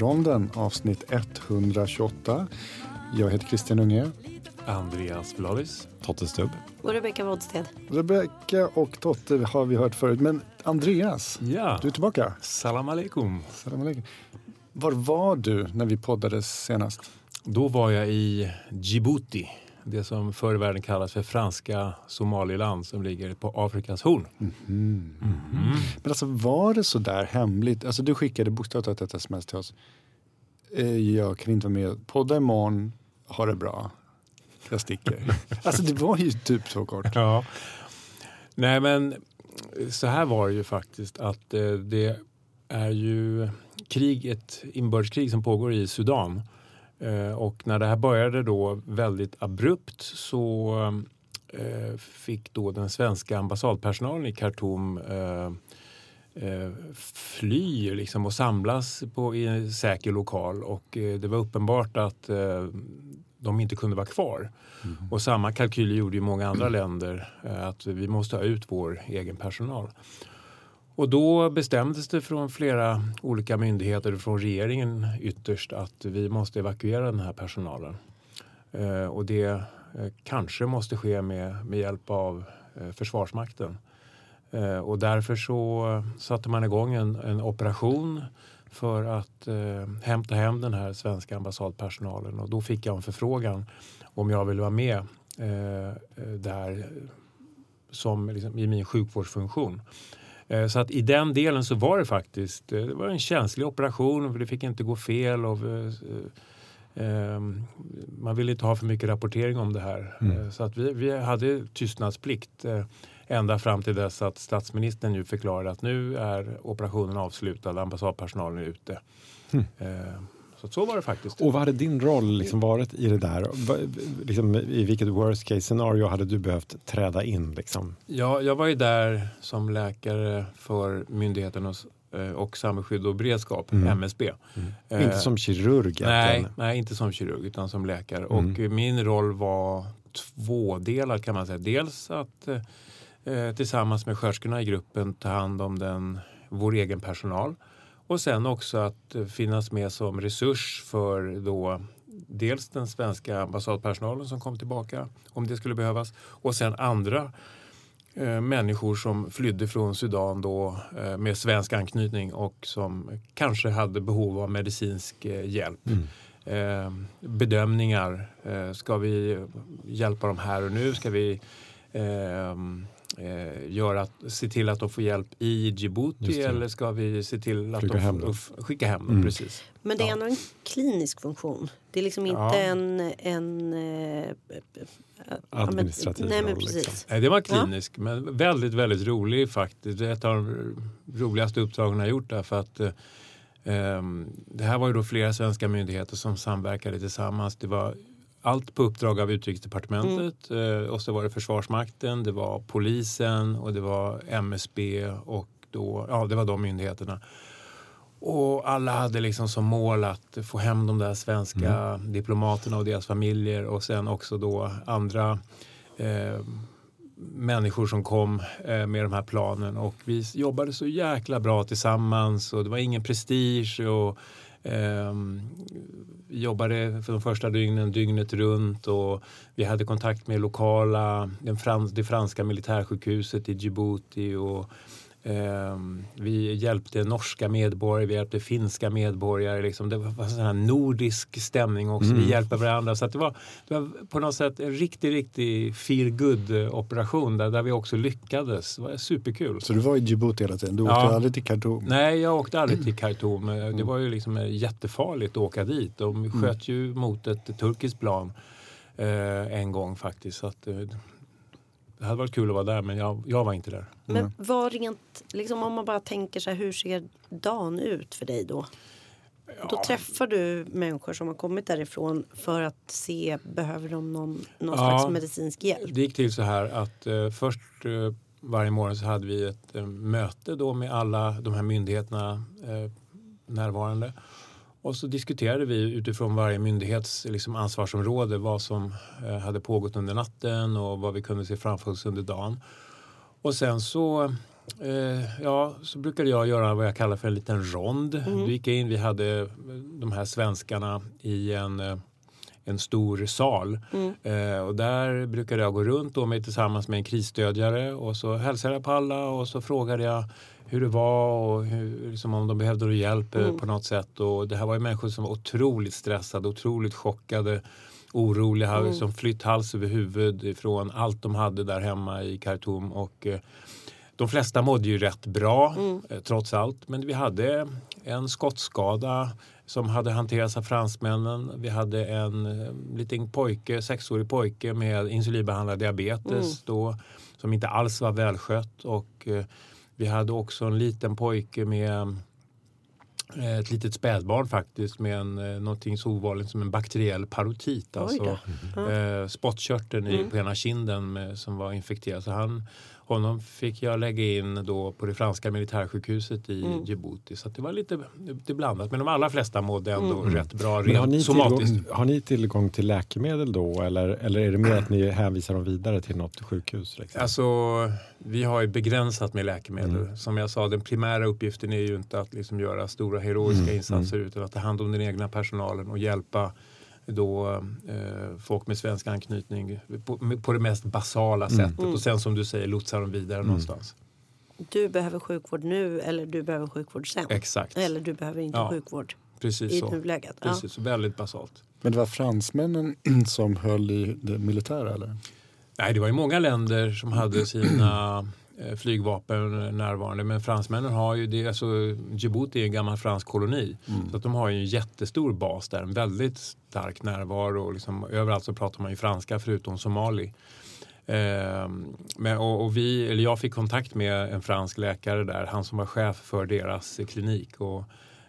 Ronden avsnitt 128. Jag heter Christian Unge. Andreas Vladis. Totte Stubb. Och Rebecka Wodsted. Rebecka och Totte har vi hört förut. Men Andreas, Ja. du är tillbaka. Salam aleikum. Salam alaikum. Var var du när vi poddades senast? Då var jag i Djibouti. Det som förr i världen kallas för franska Somaliland som ligger på Afrikas horn. Men alltså var det så där hemligt? Alltså du skickade bokstavligt ett sms till oss. Eh, Jag kan inte vara med. Podda imorgon. Ha det bra. Jag sticker. alltså det var ju typ så kort. Ja. Nej men så här var det ju faktiskt att eh, det är ju krig, ett inbördeskrig som pågår i Sudan. Eh, och när det här började då väldigt abrupt så eh, fick då den svenska ambassadpersonalen i Khartoum eh, fly liksom och samlas på, i en säker lokal och det var uppenbart att de inte kunde vara kvar. Och samma kalkyl gjorde ju många andra länder att vi måste ha ut vår egen personal. Och då bestämdes det från flera olika myndigheter, från regeringen ytterst, att vi måste evakuera den här personalen. Eh, och det eh, kanske måste ske med, med hjälp av eh, Försvarsmakten. Eh, och därför så satte man igång en, en operation för att eh, hämta hem den här svenska ambassadpersonalen. Och då fick jag en förfrågan om jag ville vara med eh, eh, där som liksom, i min sjukvårdsfunktion. Eh, Så att i den delen så var det faktiskt eh, det var en känslig operation för det fick inte gå fel. Och, eh, eh, man ville inte ha för mycket rapportering om det här. Eh, Så att vi, vi hade tystnadsplikt ända fram till dess att statsministern nu förklarade att nu är operationen avslutad, ambassadpersonalen är ute. Eh, Så så var det faktiskt. Och vad hade din roll liksom varit i det där? Liksom, I vilket worst case scenario hade du behövt träda in? Liksom? Ja, jag var ju där som läkare för myndigheten och, eh, och samhällsskydd och beredskap, MSB. Eh, Inte som kirurg nej, nej, inte som kirurg utan som läkare. Mm. Och min roll var tvådelad kan man säga. Dels att eh, tillsammans med sköterskorna i gruppen ta hand om den, vår egen personal. Och sen också att eh, finnas med som resurs för då dels den svenska ambassadpersonalen som kom tillbaka om det skulle behövas och sen andra eh, människor som flydde från Sudan då eh, med svensk anknytning och som kanske hade behov av medicinsk eh, hjälp. Eh, bedömningar. Eh, ska vi hjälpa dem här och nu? Ska vi eh, göra, se till att de får hjälp i Djibouti eller ska vi se till att Skicka de hem får, skicka hem dem? Mm. Precis. Men det är Ja. en klinisk funktion. Det är liksom inte Ja. en... en eh, ja, men- Administrativ Nej, men roll, precis. liksom. Nej, det var klinisk men väldigt, väldigt rolig faktiskt. Det är ett av de roligaste uppdragen jag gjort där för att eh, ehm, det här var ju då flera svenska myndigheter som samverkade tillsammans. Det var allt på uppdrag av utrikesdepartementet. Eh, och så var det Försvarsmakten, det var polisen och det var MSB och då, ja, det var de myndigheterna. Och alla hade liksom som mål att få hem de där svenska diplomaterna och deras familjer och sen också då andra eh, människor som kom eh, med de här planen. Och vi jobbade så jäkla bra tillsammans och det var ingen prestige och vi jobbade för de första dygnen dygnet runt och vi hade kontakt med lokala, den frans, det franska militärsjukhuset i Djibouti och vi hjälpte norska medborgare, vi hjälpte finska medborgare. Liksom. Det var en sån här nordisk stämning också. Vi hjälper varandra. Så det, var, det var på något sätt en riktig, riktig feel good operation där, där vi också lyckades. Det var superkul. Så du var i Djibouti hela tiden? Du åkte Ja. aldrig till Khartoum? Nej, jag åkte aldrig till Khartoum. Det var ju liksom eh, jättefarligt att åka dit. De sköt ju mot ett turkiskt plan eh, en gång faktiskt. Så att, eh, det hade varit kul att vara där men jag, jag var inte där. Men vad rent, liksom om man bara tänker så här, hur ser dagen ut för dig då? Då träffar du människor som har kommit därifrån för att se, behöver de någon, någon Ja. slags medicinsk hjälp? Det gick till så här att eh, först eh, varje morgon så hade vi ett eh, möte då med alla de här myndigheterna eh, närvarande. Och så diskuterade vi utifrån varje myndighets liksom, ansvarsområde vad som eh, hade pågått under natten och vad vi kunde se framför oss under dagen. Och sen så Eh, ja, så brukade jag göra vad jag kallar för en liten rond. Mm. Då gick jag in, vi hade eh, de här svenskarna i en, eh, en stor sal. Mm. Eh, och där brukade jag gå runt då med, tillsammans med en krisstödjare och så hälsade jag på alla och så frågade jag hur det var och hur, liksom om de behövde hjälp eh, Mm. på något sätt. Och det här var ju människor som var otroligt stressade, otroligt chockade, oroliga, Mm. liksom flytt hals över huvud ifrån allt de hade där hemma i Khartoum. Och, eh, de flesta mådde ju rätt bra Mm. eh, trots allt. Men vi hade en skottskada som hade hanterats av fransmännen. Vi hade en eh, liten pojke, sexårig pojke med insulinbehandlad diabetes Mm. då, som inte alls var välskött. Och, vi hade också en liten pojke med eh, ett litet spädbarn faktiskt med en, eh, någonting så ovanligt som en bakteriell parotit. Alltså, då. eh, spottkörteln i, Mm. på ena kinden med, som var infekterad. Så han, honom fick jag lägga in då på det franska militärsjukhuset i Mm. Djibouti. Så att det var lite det blandat. Men de allra flesta mådde ändå Mm. rätt bra Men har, ni rent somatiskt. tillgång, har ni tillgång till läkemedel då eller, eller är det mer att ni hänvisar dem vidare till något sjukhus? Liksom? Alltså, vi har ju begränsat med läkemedel. Mm. Som jag sa, den primära uppgiften är ju inte att liksom göra stora heroiska Mm, insatser utan att ta hand om den egna personalen och hjälpa då, eh, folk med svensk anknytning på, på det mest basala Mm. sättet. Och sen som du säger, lotsa dem vidare någonstans. Du behöver sjukvård nu eller du behöver sjukvård sen. Exakt, Eller du behöver inte Ja. sjukvård precis i så. nuläget. Ja. Precis, så väldigt basalt. Men det var fransmännen som höll i det militära eller? Nej, det var ju många länder som hade sina flygvapen närvarande. Men fransmännen har ju det, alltså Djibouti är en gammal fransk koloni. Så att de har ju en jättestor bas där, en väldigt stark närvaro. Och liksom, överallt så pratar man ju franska förutom somali. Ehm, men, och, och vi, eller jag fick kontakt med en fransk läkare där, han som var chef för deras eh, klinik. Och,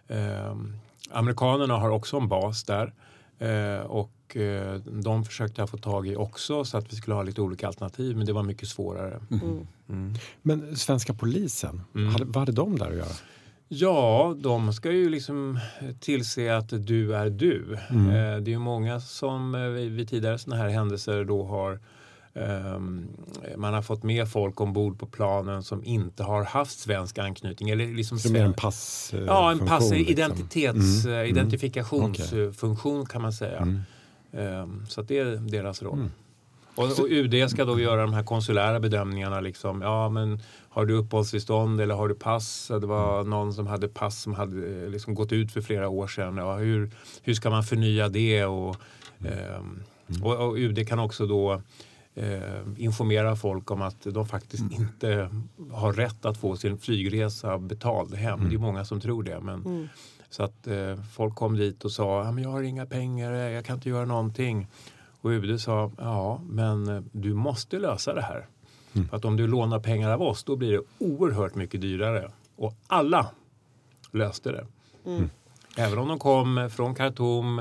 ehm, amerikanerna har också en bas där. Eh, och eh, de försökte jag få tag i också så att vi skulle ha lite olika alternativ men det var mycket svårare. Mm. Mm. Men svenska polisen, Mm. hade, vad hade de där att göra? Ja, de ska ju liksom tillse att du är du. Mm. Eh, det är ju många som eh, vid tidigare sådana här händelser då har ehm, man har fått med folk ombord på planen som inte har haft svensk anknytning. Eller liksom det är en pass eh, Ja, en funktion, pass, liksom. identitets, eh, mm. identifikationsfunktion kan man säga. Mm. Ehm, Så det är deras roll. Mm. Och, och UD ska då göra de här konsulära bedömningarna. Liksom. Ja, men har du uppehållstillstånd eller har du pass? Det var någon som hade pass som hade eh, liksom gått ut för flera år sedan. Ja, hur, hur ska man förnya det? Och, ehm, och, och UD kan också då eh, informera folk om att de faktiskt inte har rätt att få sin flygresa betald hem. Det är många som tror det. Men, Mm. så att eh, folk kom dit och sa men jag har inga pengar, jag kan inte göra någonting. Och UD sa ja, men eh, du måste lösa det här. För att om du lånar pengar av oss då blir det oerhört mycket dyrare. Och alla löste det. Mm. Även om de kom från Khartoum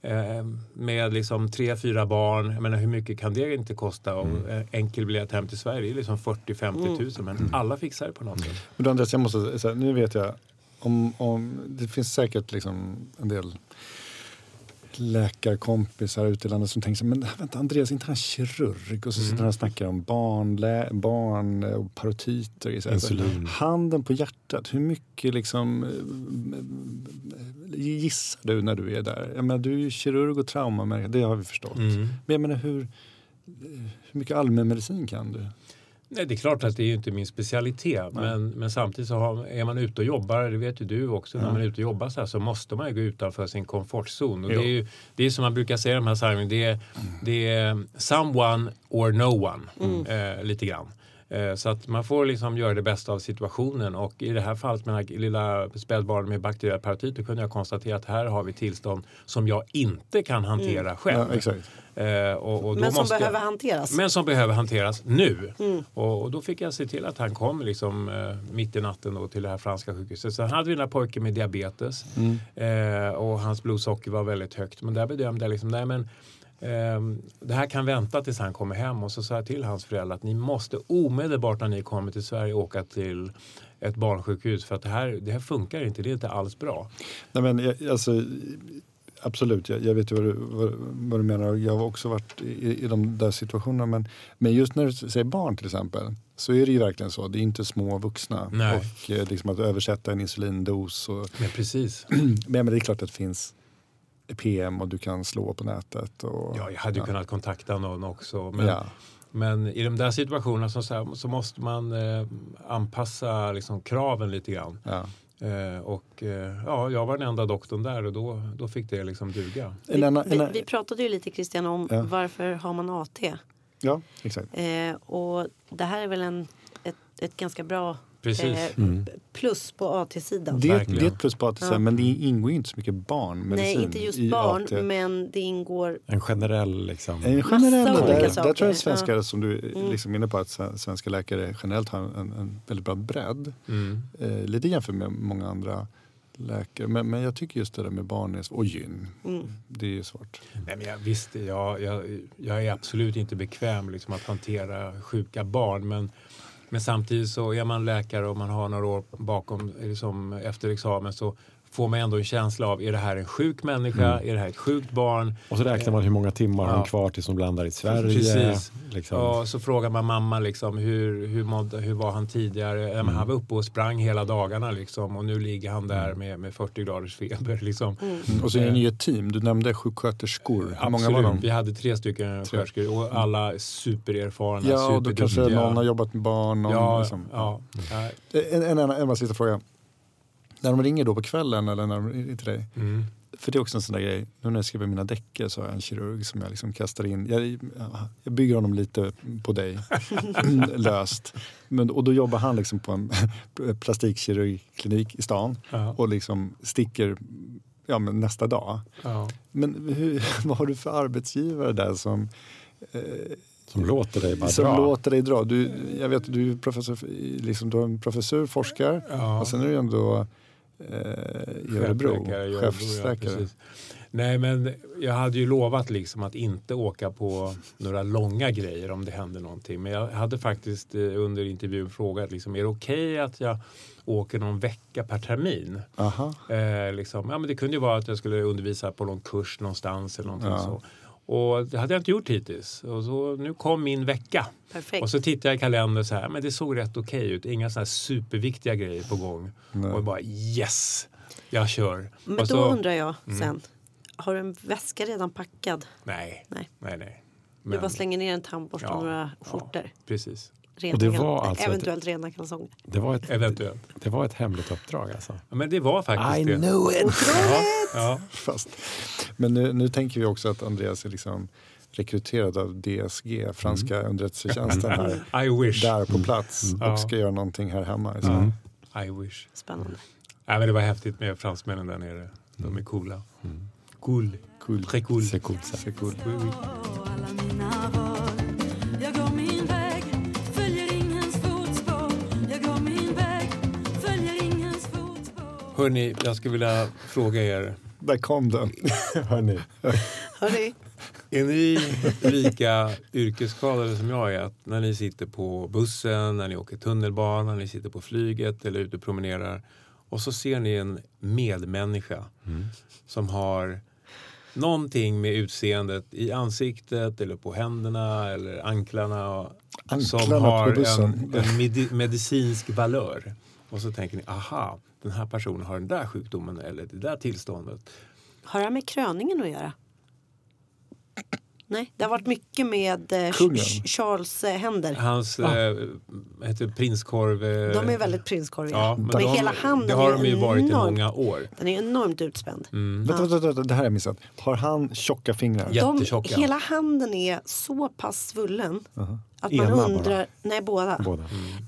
eh, med liksom tre, fyra barn. Jag menar, hur mycket kan det inte kosta? Och en enkel biljett hem till Sverige det är liksom 40-50 tusen. Men alla fixar det på något sätt. Men Andreas, jag måste säga, nu vet jag, om, om, det finns säkert liksom en del läkarkompisar ute i landet som tänker så men vänta Andreas, inte han kirurg? Och så sitter han och snackar om barn, lä, barn och parotiter. och grejer. Så här. Insulin. Handen på hjärtat, hur mycket liksom eh, gissar du när du är där? Jag menar, du är ju kirurg och trauma, det har vi förstått. Mm. Men jag menar, hur, hur mycket allmänmedicin kan du? Nej, det är klart att det är inte min specialitet. Men, men samtidigt så har, är man ute och jobbar, det vet ju du också, när Ja. man är ute och jobbar så här så måste man ju gå utanför sin komfortzon. Och det är ju det är som man brukar säga i de här sammanhangen, det är, det är someone or no one. Eh, lite grann. Eh, Så att man får liksom göra det bästa av situationen och i det här fallet med här lilla spädbarnet med bakteriell parotit då kunde jag konstatera att här har vi tillstånd som jag inte kan hantera själv. Ja, exakt. Eh, och, och då Men som måste behöver hanteras. men som behöver hanteras nu. Mm. Och, och då fick jag se till att han kom liksom, eh, mitt i natten då, till det här franska sjukhuset. Sen hade vi den här pojken med diabetes Mm. eh, och hans blodsocker var väldigt högt. Men där bedömde jag liksom, nej men det här kan vänta tills han kommer hem och så sa jag till hans föräldrar att ni måste omedelbart när ni kommer till Sverige åka till ett barnsjukhus för att det här, det här funkar inte, det är inte alls bra. Nej, men, alltså, absolut, jag, jag vet ju vad du, vad, vad du menar. Jag har också varit i, i de där situationerna. Men, men just när du säger barn till exempel så är det ju verkligen så. Det är inte små vuxna. Nej. Och eh, liksom att översätta en insulindos. Och, Men precis. men, men det är klart att det finns PM och du kan slå på nätet. Och, Ja, jag hade ju ja. kunnat kontakta någon också. Men, Ja. men i de där situationerna så, så, här, så måste man eh, anpassa liksom, kraven lite grann. Ja. Eh, och eh, ja, jag var den enda doktorn där och då, då fick det liksom duga. Vi, vi, vi pratade ju lite Christian om Ja. varför har man AT? ja, exakt. Eh, och det här är väl en, ett, ett ganska bra Precis. eh, plus på AT-sidan. Det, det är ett plus på AT, Ja. men det ingår ju inte så mycket barnmedicin Nej, inte just barn, AT. men det ingår En generell liksom. En generell, Massa där, olika där saker. tror jag svenskar, som du är Mm. liksom inne på, att sve- svenska läkare generellt har en, en väldigt bra bredd. Mm. Eh, lite jämfört med många andra läkare. Men, men jag tycker just det där med barn är, och gyn, Mm. det är ju svårt. Nej, men jag, visst, jag, jag, jag är absolut inte bekväm liksom, att hantera sjuka barn. Men, men samtidigt så är man läkare och man har några år bakom liksom, efter examen så får man ändå en känsla av är det här en sjuk människa, är det här ett sjukt barn? Och så räknar man hur många timmar har Ja. hon kvar tills hon landar i Sverige. Precis. Liksom. Och så frågar man mamma liksom, hur, hur, mådde, hur var han tidigare? Men han var uppe och sprang hela dagarna liksom, och nu ligger han där med, med 40 graders feber. Liksom. Och så är ni ju ett team, du nämnde sjuksköterskor. Hur många var Absolut. Vi de? hade tre stycken sköterskor och alla supererfarna, Ja, och då kanske någon har jobbat med barn. Någon, Ja, liksom. ja. En, en, en, en, en sista fråga. När de ringer då på kvällen eller när de ringer till dig. Mm. För det är också en sån där grej. Nu när jag skriver mina däcker så har jag en kirurg som jag liksom kastar in. Jag, jag bygger honom lite på dig. löst. Men, och då jobbar han liksom på en plastikkirurgklinik i stan. Ja. Och liksom sticker ja, men nästa dag. Ja. Men hur, vad har du för arbetsgivare där som, eh, Som låter dig bara som dra. låter dig dra? Du, jag vet du är professor, liksom, du har en professor, forskar Ja. och sen är du ändå eh, i Örebro, chefsläkare. Nej, men jag hade ju lovat liksom att inte åka på några långa grejer om det hände någonting. Men jag hade faktiskt eh, under intervjun frågat, liksom, är det okej att jag åker någon vecka per termin? Aha. Eh, liksom, ja, men det kunde ju vara att jag skulle undervisa på någon kurs någonstans eller någonting Ja. så. Och det hade jag inte gjort hittills. Och så, nu kom min vecka. Perfekt. Och så tittade jag i kalendern så här, men det såg rätt okej ut. Inga sådana här superviktiga grejer på gång. Nej. Och bara yes, jag kör. Men och då så, undrar jag Mm. sen. Har du en väska redan packad? Nej, Nej. nej, nej. Du bara slänger ner en tandborste och Ja, några ja. skjortor. precis. Rena Och det var alltså ett- Eventuellt rena kalsonger. Det var ett, Eventuellt. det var ett hemligt uppdrag alltså. Ja, men det var faktiskt det. knew it! Ja, ja. Fast. Men nu, nu tänker vi också att Andreas är liksom rekryterad av DSG, franska Mm. underrättelsetjänsten här. I wish. Där på plats Ja. och ska göra någonting här hemma. i Sverige. I wish. Spännande. Nej, men det var häftigt med fransmännen där nere. De är coola. Cool. Cool. Très cool. C'est cool, ça. C'est cool. Oui, oui. Hörni, jag skulle vilja fråga er. Där kom den. Hörni. Hörni, Är ni lika yrkesskadade som jag är? Att när ni sitter på bussen, när ni åker tunnelbana, när ni sitter på flyget eller ute och promenerar och så ser ni en medmänniska som har någonting med utseendet i ansiktet eller på händerna eller anklarna som Anklarna på har en, en medi- medicinsk valör. Och så tänker ni, aha, den här personen har den där sjukdomen eller det där tillståndet. har det här med kröningen att göra? Nej, det har varit mycket med eh, Charles eh, händer. Hans eh, heter prinskorv. Eh, De är väldigt prinskorviga. Ja, men men de, hela handen det har de ju varit i många år. Den är enormt utspänd. Vänta, vänta, vänta, det här har jag missat. Har han tjocka fingrar? Ja. De, Jättetjocka. hela handen är så pass svullen att man Ena bara? undrar, nej båda, Båda.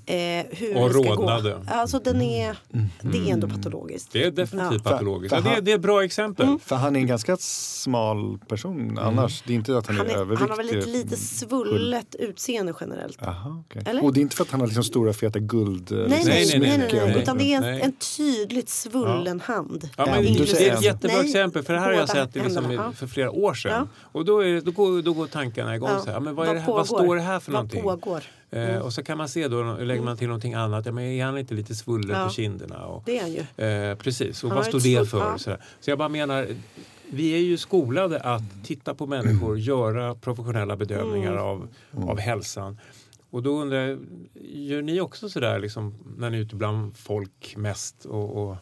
eh, hur Och det ska rodnade. gå. Alltså den är, det är ändå patologiskt. Det är definitivt Ja. patologiskt. För- Ja, för det, han- det är ett bra exempel. För han är en ganska smal person annars. Det är inte att han, Han, är, är, överviktig. han har väl ett lite svullet utseende generellt. Aha, okej. Eller? Och det är inte för att han har liksom stora feta guld eh, Nej, liksom, nej, nej, nej, nej, smycke. nej, utan det är en, Nej. en tydligt svullen hand. Ja, men En, det är ett jättebra Nej, exempel för det här har jag sett liksom ja. för flera år sedan. Ja. Och då, är, då, går, då går tankarna igång. Så här, men vad, är det vad står det här för vad någonting? pågår? Eh, och så kan man se då, lägger man till någonting annat. Ja, men är han inte lite svullen Ja. på kinderna? Och, Det är han ju. Eh, precis, och Han vad står det för? ja. Så, så jag bara menar, vi är ju skolade att titta på människor, göra professionella bedömningar av, av hälsan. Och då undrar jag, gör ni också sådär liksom, när ni är ute bland folk mest och, och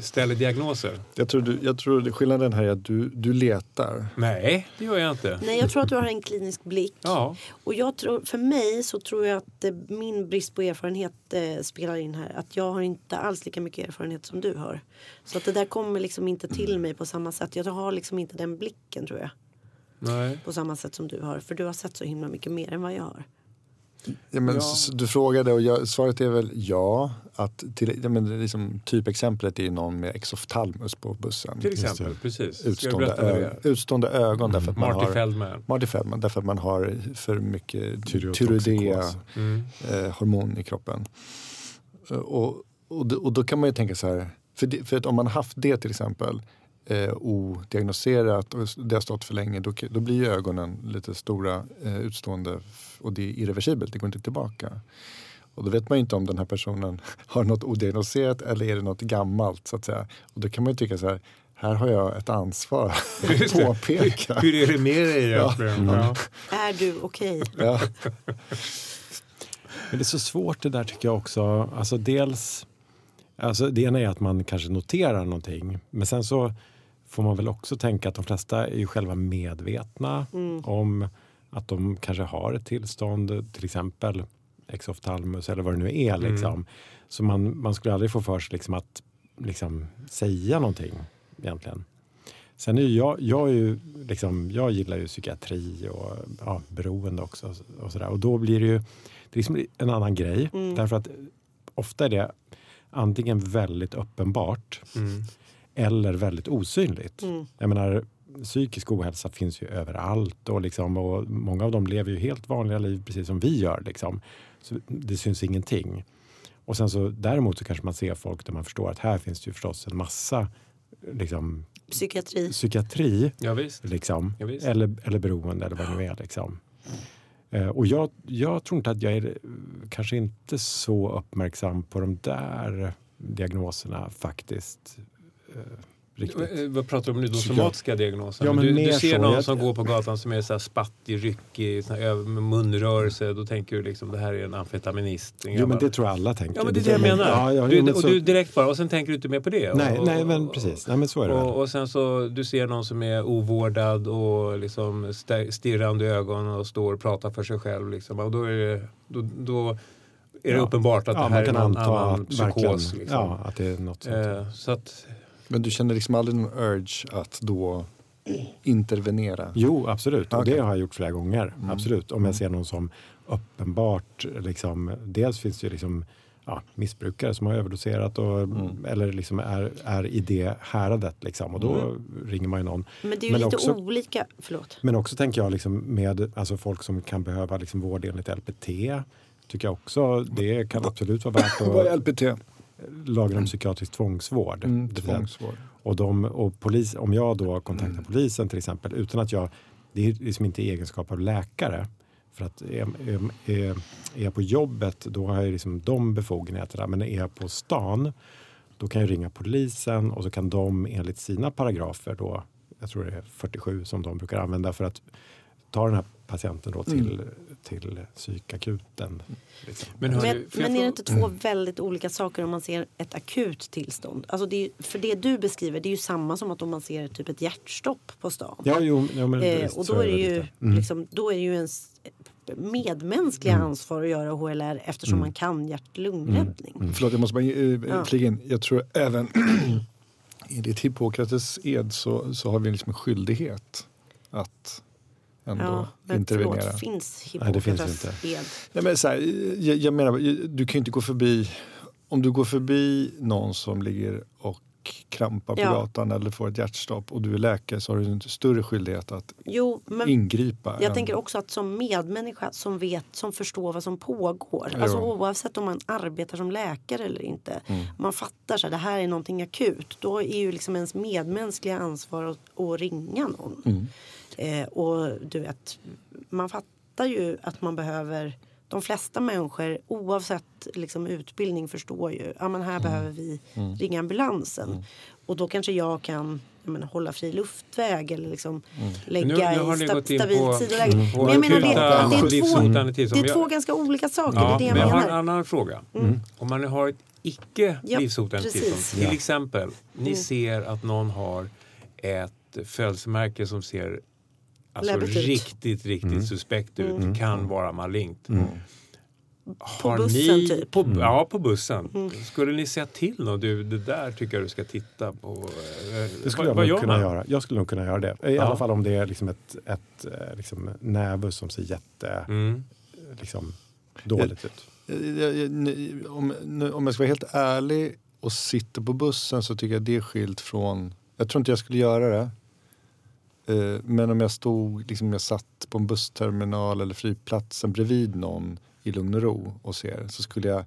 ställer diagnoser? Jag tror, du, jag tror skillnaden här är att du, du letar. Nej, det gör jag inte. Nej, jag tror att du har en klinisk blick. Ja, Och jag tror, för mig så tror jag att eh, min brist på erfarenhet eh, spelar in här. Att jag har inte alls lika mycket erfarenhet som du har. Så att det där kommer liksom inte till mig på samma sätt. Jag har liksom inte den blicken tror jag. nej. På samma sätt som du har. För du har sett så himla mycket mer än vad jag har. Ja, men Ja. Du frågade och jag, svaret är väl ja. Att till, men liksom, typexemplet är ju någon med exoftalmus på bussen. Till exempel, precis. Utstående, ö, utstående ögon därför att man Marty har Feldman. Marty Feldman, därför att man har för mycket Tyreotoxikos. tyroidea Mm. eh, hormon i kroppen. Eh, Och, och, då- och då kan man ju tänka så här, för, det, för att om man haft det till exempel eh, odiagnoserat och det har stått för länge då, då blir ju ögonen lite stora eh, utstående och det är irreversibelt, det går inte tillbaka. Och då vet man ju inte om den här personen har något odiagnoserat eller är det något gammalt så att säga. Och då kan man ju tycka så här, här har jag ett ansvar att påpeka. Hur är det med dig egentligen? Ja. Är du okej? Ja. Men det är så svårt det där tycker jag också. Alltså dels, alltså det ena är att man kanske noterar någonting. Men sen så får man väl också tänka att de flesta är ju själva medvetna om att de kanske har ett tillstånd, till exempel exoftalmus eller vad det nu är. Liksom. Så man, man skulle aldrig få för sig liksom att liksom, säga någonting egentligen. Sen är jag, jag, är ju liksom, jag gillar ju psykiatri och ja, beroende också. Och, så där. och då blir det ju det är liksom en annan grej. Därför att ofta är det antingen väldigt uppenbart Mm. eller väldigt osynligt. Jag menar, psykisk ohälsa finns ju överallt och, liksom, och många av dem lever ju helt vanliga liv precis som vi gör. Liksom. Så det syns ingenting. Och sen så däremot så kanske man ser folk där man förstår att här finns det ju förstås en massa liksom, Psykiatri. psykiatri Ja, visst. liksom. Ja, visst. eller, eller beroende eller vad det nu är. Liksom. Eh, och jag, jag tror inte att jag är eh, kanske inte så uppmärksam på de där diagnoserna faktiskt. Eh, riktigt. Eh, Vad pratar du om nu? De somatiska diagnoserna? Ja, men du, du ser någon Jag- som går på gatan som är så här spattig, ryckig, så här, med munrörelse. Då tänker du liksom det här är en amfetaminist. En Jo, men det tror jag alla tänker. Ja, men det är det jag menar. Ja, ja, du, men och så- du direkt bara, och sen tänker du inte mer på det. nej, och, nej, men precis. Nej, men så är det. Och, och sen så du ser någon som är ovårdad och liksom stirrande ögon och står och pratar för sig själv. Liksom. Och då är det, då, då är det Ja. uppenbart att det här är anta annan psykos. Liksom. ja, att det är något sånt. Eh, så att, Men du känner liksom aldrig någon urge att då intervenera? Jo, absolut. Och Okej. det har jag gjort flera gånger. Mm. Absolut. Om jag ser någon som uppenbart... Liksom, dels finns det ju liksom, ja, missbrukare som har överdoserat och, Mm. eller liksom är, är i det häradet. Liksom, och då Mm. ringer man ju någon. Men det är ju Men lite också- olika. Förlåt. Men också tänker jag liksom med alltså folk som kan behöva liksom vård enligt LPT. Tycker jag också det kan absolut vara värt Vad är att LPT? Lagra om psykiatrisk tvångsvård. Mm, tvångsvård. Och, de, och polis, om jag då kontaktar polisen till exempel utan att jag, det är liksom inte egenskap av läkare. För att är, är jag på jobbet då har jag liksom de befogenheterna. Men är jag på stan då kan jag ringa polisen och så kan de enligt sina paragrafer då, jag tror det är 47 som de brukar använda för att ta den här patienten då till, till psykakuten. Liksom. men Men, jag men är det inte två väldigt olika saker om man ser ett akut tillstånd? Alltså det är, för det du beskriver det är ju samma som att om man ser typ ett hjärtstopp på stan. Ja, jo, ja, men eh, visst, och då är det ju. Mm. liksom, då är det ju ens medmänskliga Mm. ansvar att göra HLR eftersom man kan hjärt-lungräddning. Mm. Förlåt, jag måste bara uh, Ja. flika in. Jag tror även enligt Hippokrates ed så, så har vi liksom en skyldighet att ändå Ja, men intervenera. förlåt, finns Nej, det finns Hippokrates? Nej, men så här, jag, jag menar, du kan ju inte gå förbi, om du går förbi någon som ligger och krampar på Ja. gatan eller får ett hjärtstopp och du är läkare så har du en större skyldighet att Jo, ingripa. jag än- tänker också att som medmänniska som vet, som förstår vad som pågår. Jo. Alltså oavsett om man arbetar som läkare eller inte. Mm. Man fattar så här, det här är någonting akut. Då är ju liksom ens medmänskliga ansvar att, att ringa någon. Mm. Eh, och du vet, man fattar ju att man behöver de flesta människor oavsett liksom, utbildning förstår ju att Mm. här behöver vi ringa ambulansen. Och då kanske jag kan jag menar, hålla fri luftväg eller liksom Mm. lägga Nu- nu har i sta- stabilt sidoläge. på Men jag menar det, det, är två, tillstånd. det är Jag- två ganska olika saker. Ja, det är det men jag jag har en menar. annan fråga. Om man har ett icke Ja, livshotande tillstånd. Till exempel, ni ser att någon har ett födelsemärke som ser alltså, riktigt, riktigt suspekt ut. Kan vara malignt. På Har bussen ni, typ. På, Ja, på bussen. Skulle ni säga till någon? Du, det där tycker jag du ska titta på. Eh, Det skulle vad, vad jag nog kunna man? göra. Jag skulle nog kunna göra det. I Ja. alla fall om det är liksom ett, ett eh, liksom, näve som ser jätte Mm. liksom, dåligt ut. Om, om jag ska vara helt ärlig och sitter på bussen så tycker jag det är skilt från... Jag tror inte jag skulle göra det. Eh, Men om jag stod, liksom jag satt på en bussterminal eller flygplatsen bredvid någon i lugn och ro och ser så skulle jag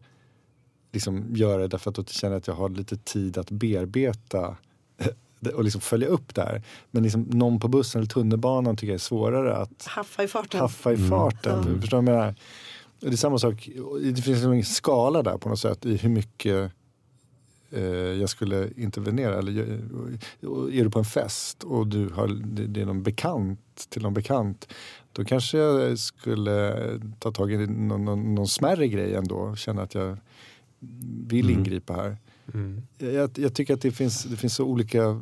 liksom göra det därför att då känner jag att jag har lite tid att bearbeta det och liksom följa upp där. Men liksom någon på bussen eller tunnelbanan tycker jag är svårare att Haffa i farten. haffa i farten. Mm. Förstår du vad jag menar? Det är samma sak, det finns ingen skala där på något sätt i hur mycket eh, jag skulle intervenera. Eller, och är du på en fest och du har, det, det är någon bekant till någon bekant då kanske jag skulle ta tag i någon, någon, någon smärre grej ändå. Känna att jag vill ingripa här. Mm. Jag, jag tycker att det finns, det finns så olika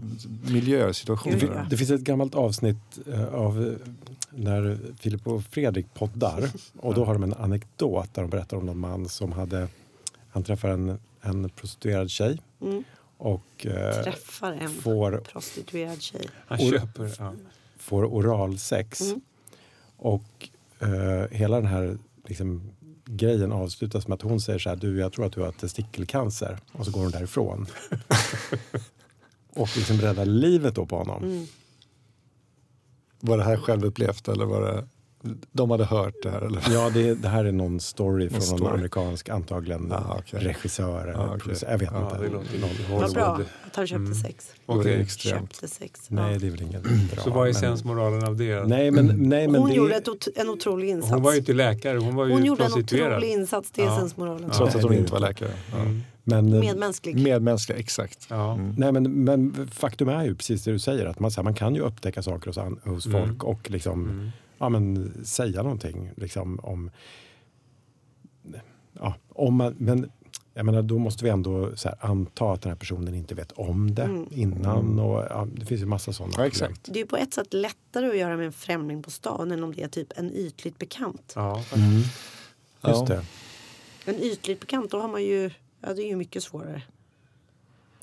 miljöer, Det, situationer. Ja. det finns ett gammalt avsnitt eh, av eh, när Filip och Fredrik poddar. Och då har de en anekdot där de berättar om någon man som hade, han träffar en, en prostituerad tjej Mm. och eh, Träffar en får, prostituerad tjej. Han Or- köper... Ja. får oralsex. Mm. Och eh, hela den här liksom, grejen avslutas med att hon säger så här, du jag tror att du har testikelcancer. Och så går hon därifrån. och liksom räddar livet då på honom. Mm. Var det här självupplevt eller var det de hade hört det här? Eller? Ja, det, det här är någon story från någon story. amerikansk, antagligen Ah, okej. regissör eller Ah, okej. producent. Jag vet Ja, inte. det låter Någon- lite Vad bra att han köpte Mm. sex. Var det extremt? Köpte sex. Nej, det är väl inget bra. Så vad är men- sensmoralen av det? Nej, men, nej, men Hon det, gjorde ett ot- en otrolig insats. Hon var ju inte läkare, hon var ju Hon gjorde en otrolig insats, det är Ja. sensmoralen. Ja. Trots att hon inte var läkare. Mm. men, Medmänsklig. Medmänskliga, exakt. Ja. Mm. Nej, men, men faktum är ju precis det du säger. Att man, här, man kan ju upptäcka saker hos, hos Mm. folk och liksom, Mm. Ja, men, säga någonting. Liksom, om, ja, om man, men jag menar, då måste vi ändå så här, anta att den här personen inte vet om det Mm. innan. Och, ja, det finns ju massa sådana. Ja, exakt. Det är på ett sätt lättare att göra med en främling på stan än om det är typ en ytligt bekant. Ja. Mm. Just det. En ytligt bekant, då har man ju, ja det är ju mycket svårare.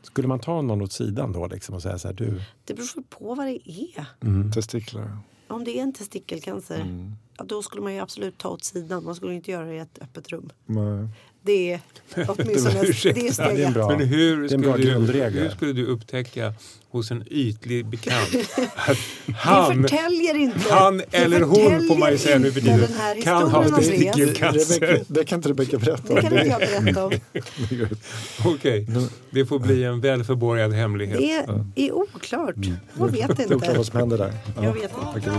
Skulle man ta någon åt sidan då liksom, och säga så här, du, Det beror på vad det är. mm. Testiklar. Om det är en testikelcancer, Mm. ja, då skulle man ju absolut ta åt sidan. Man skulle inte göra det i ett öppet rum. Nej. Det är åtminstone det är Ja, steg det är en ett. bra- Men hur det skulle, du, hur skulle du upptäcka hos en ytlig bekant att han, inte. han eller hon får man ju säga nu för tiden inte den här kan ha testikelcancer. Rebecca, det kan inte Rebecca berätta om. Det kan inte jag berätta om. Okej, det får bli en väl förborgad hemlighet. Det är, är oklart. Jag vet Det är oklart inte. vad som händer där. Jag vet inte.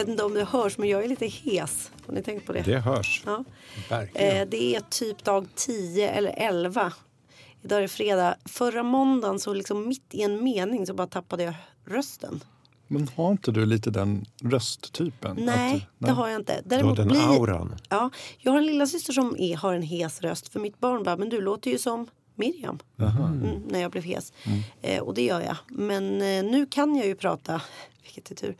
Vet inte om det hörs men jag är lite hes. Har ni tänkt på det? det hörs. Ja. Verkligen. Eh, det är typ dag 10 eller 11. Idag är det fredag. Förra måndagen så liksom mitt i en mening så bara tappade jag rösten. Men har inte du lite den rösttypen? Nej, Att- det har jag inte. Du har Däremot den blir... auran. Ja, jag har en lilla syster som är, har en hes röst. För mitt barn bara, men du låter ju som Miriam. Mm, när jag blev hes. Eh, och det gör jag. Men eh, nu kan jag ju prata, vilket är tur.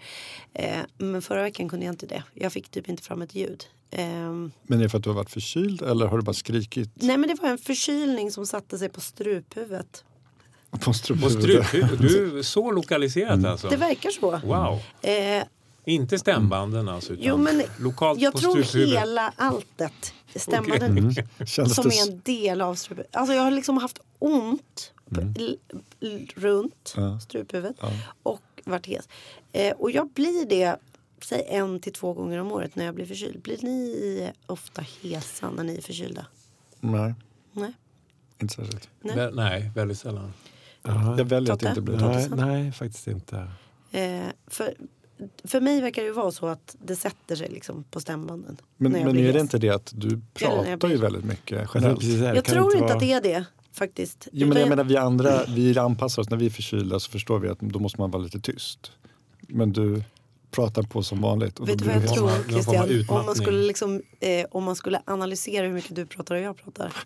Eh, men förra veckan kunde jag inte det. Jag fick typ inte fram ett ljud. Ehm, Men är det för att du har varit förkyld eller har du bara skrikit nej men det var en förkylning som satte sig på struphuvudet. på struphuvudet? struphuvud, du är så lokaliserat alltså? Det verkar så. Wow. Eh, Inte stämbanden alltså? Utan jo men lokalt jag på tror struphuvudet. hela alltet stämbanden Kändes som det är en del av struphuvudet. Alltså jag har liksom haft ont l, runt Ja. struphuvudet Ja. och varit hes. Eh, och jag blir det säg en till två gånger om året när jag blir förkyld. Blir ni ofta hesa när ni är förkylda? Nej, Nej. inte särskilt. Nej. Vä- nej, väldigt sällan. Ja. Jag väljer att inte bli Nej, det. nej, faktiskt inte. Eh, för, för mig verkar det ju vara så att det sätter sig liksom på stämbanden. Men, när jag men är det inte det att du jag pratar ju väldigt mycket generellt? Jag kan tror inte vara- att det är det faktiskt. Jo, men jag menar vi andra, vi anpassar oss. När vi är förkylda så förstår vi att då måste man vara lite tyst. Men du pratar på som vanligt. Och Vet du vad jag det- tror Christian? Om man, skulle liksom, eh, om man skulle analysera hur mycket du pratar och jag pratar.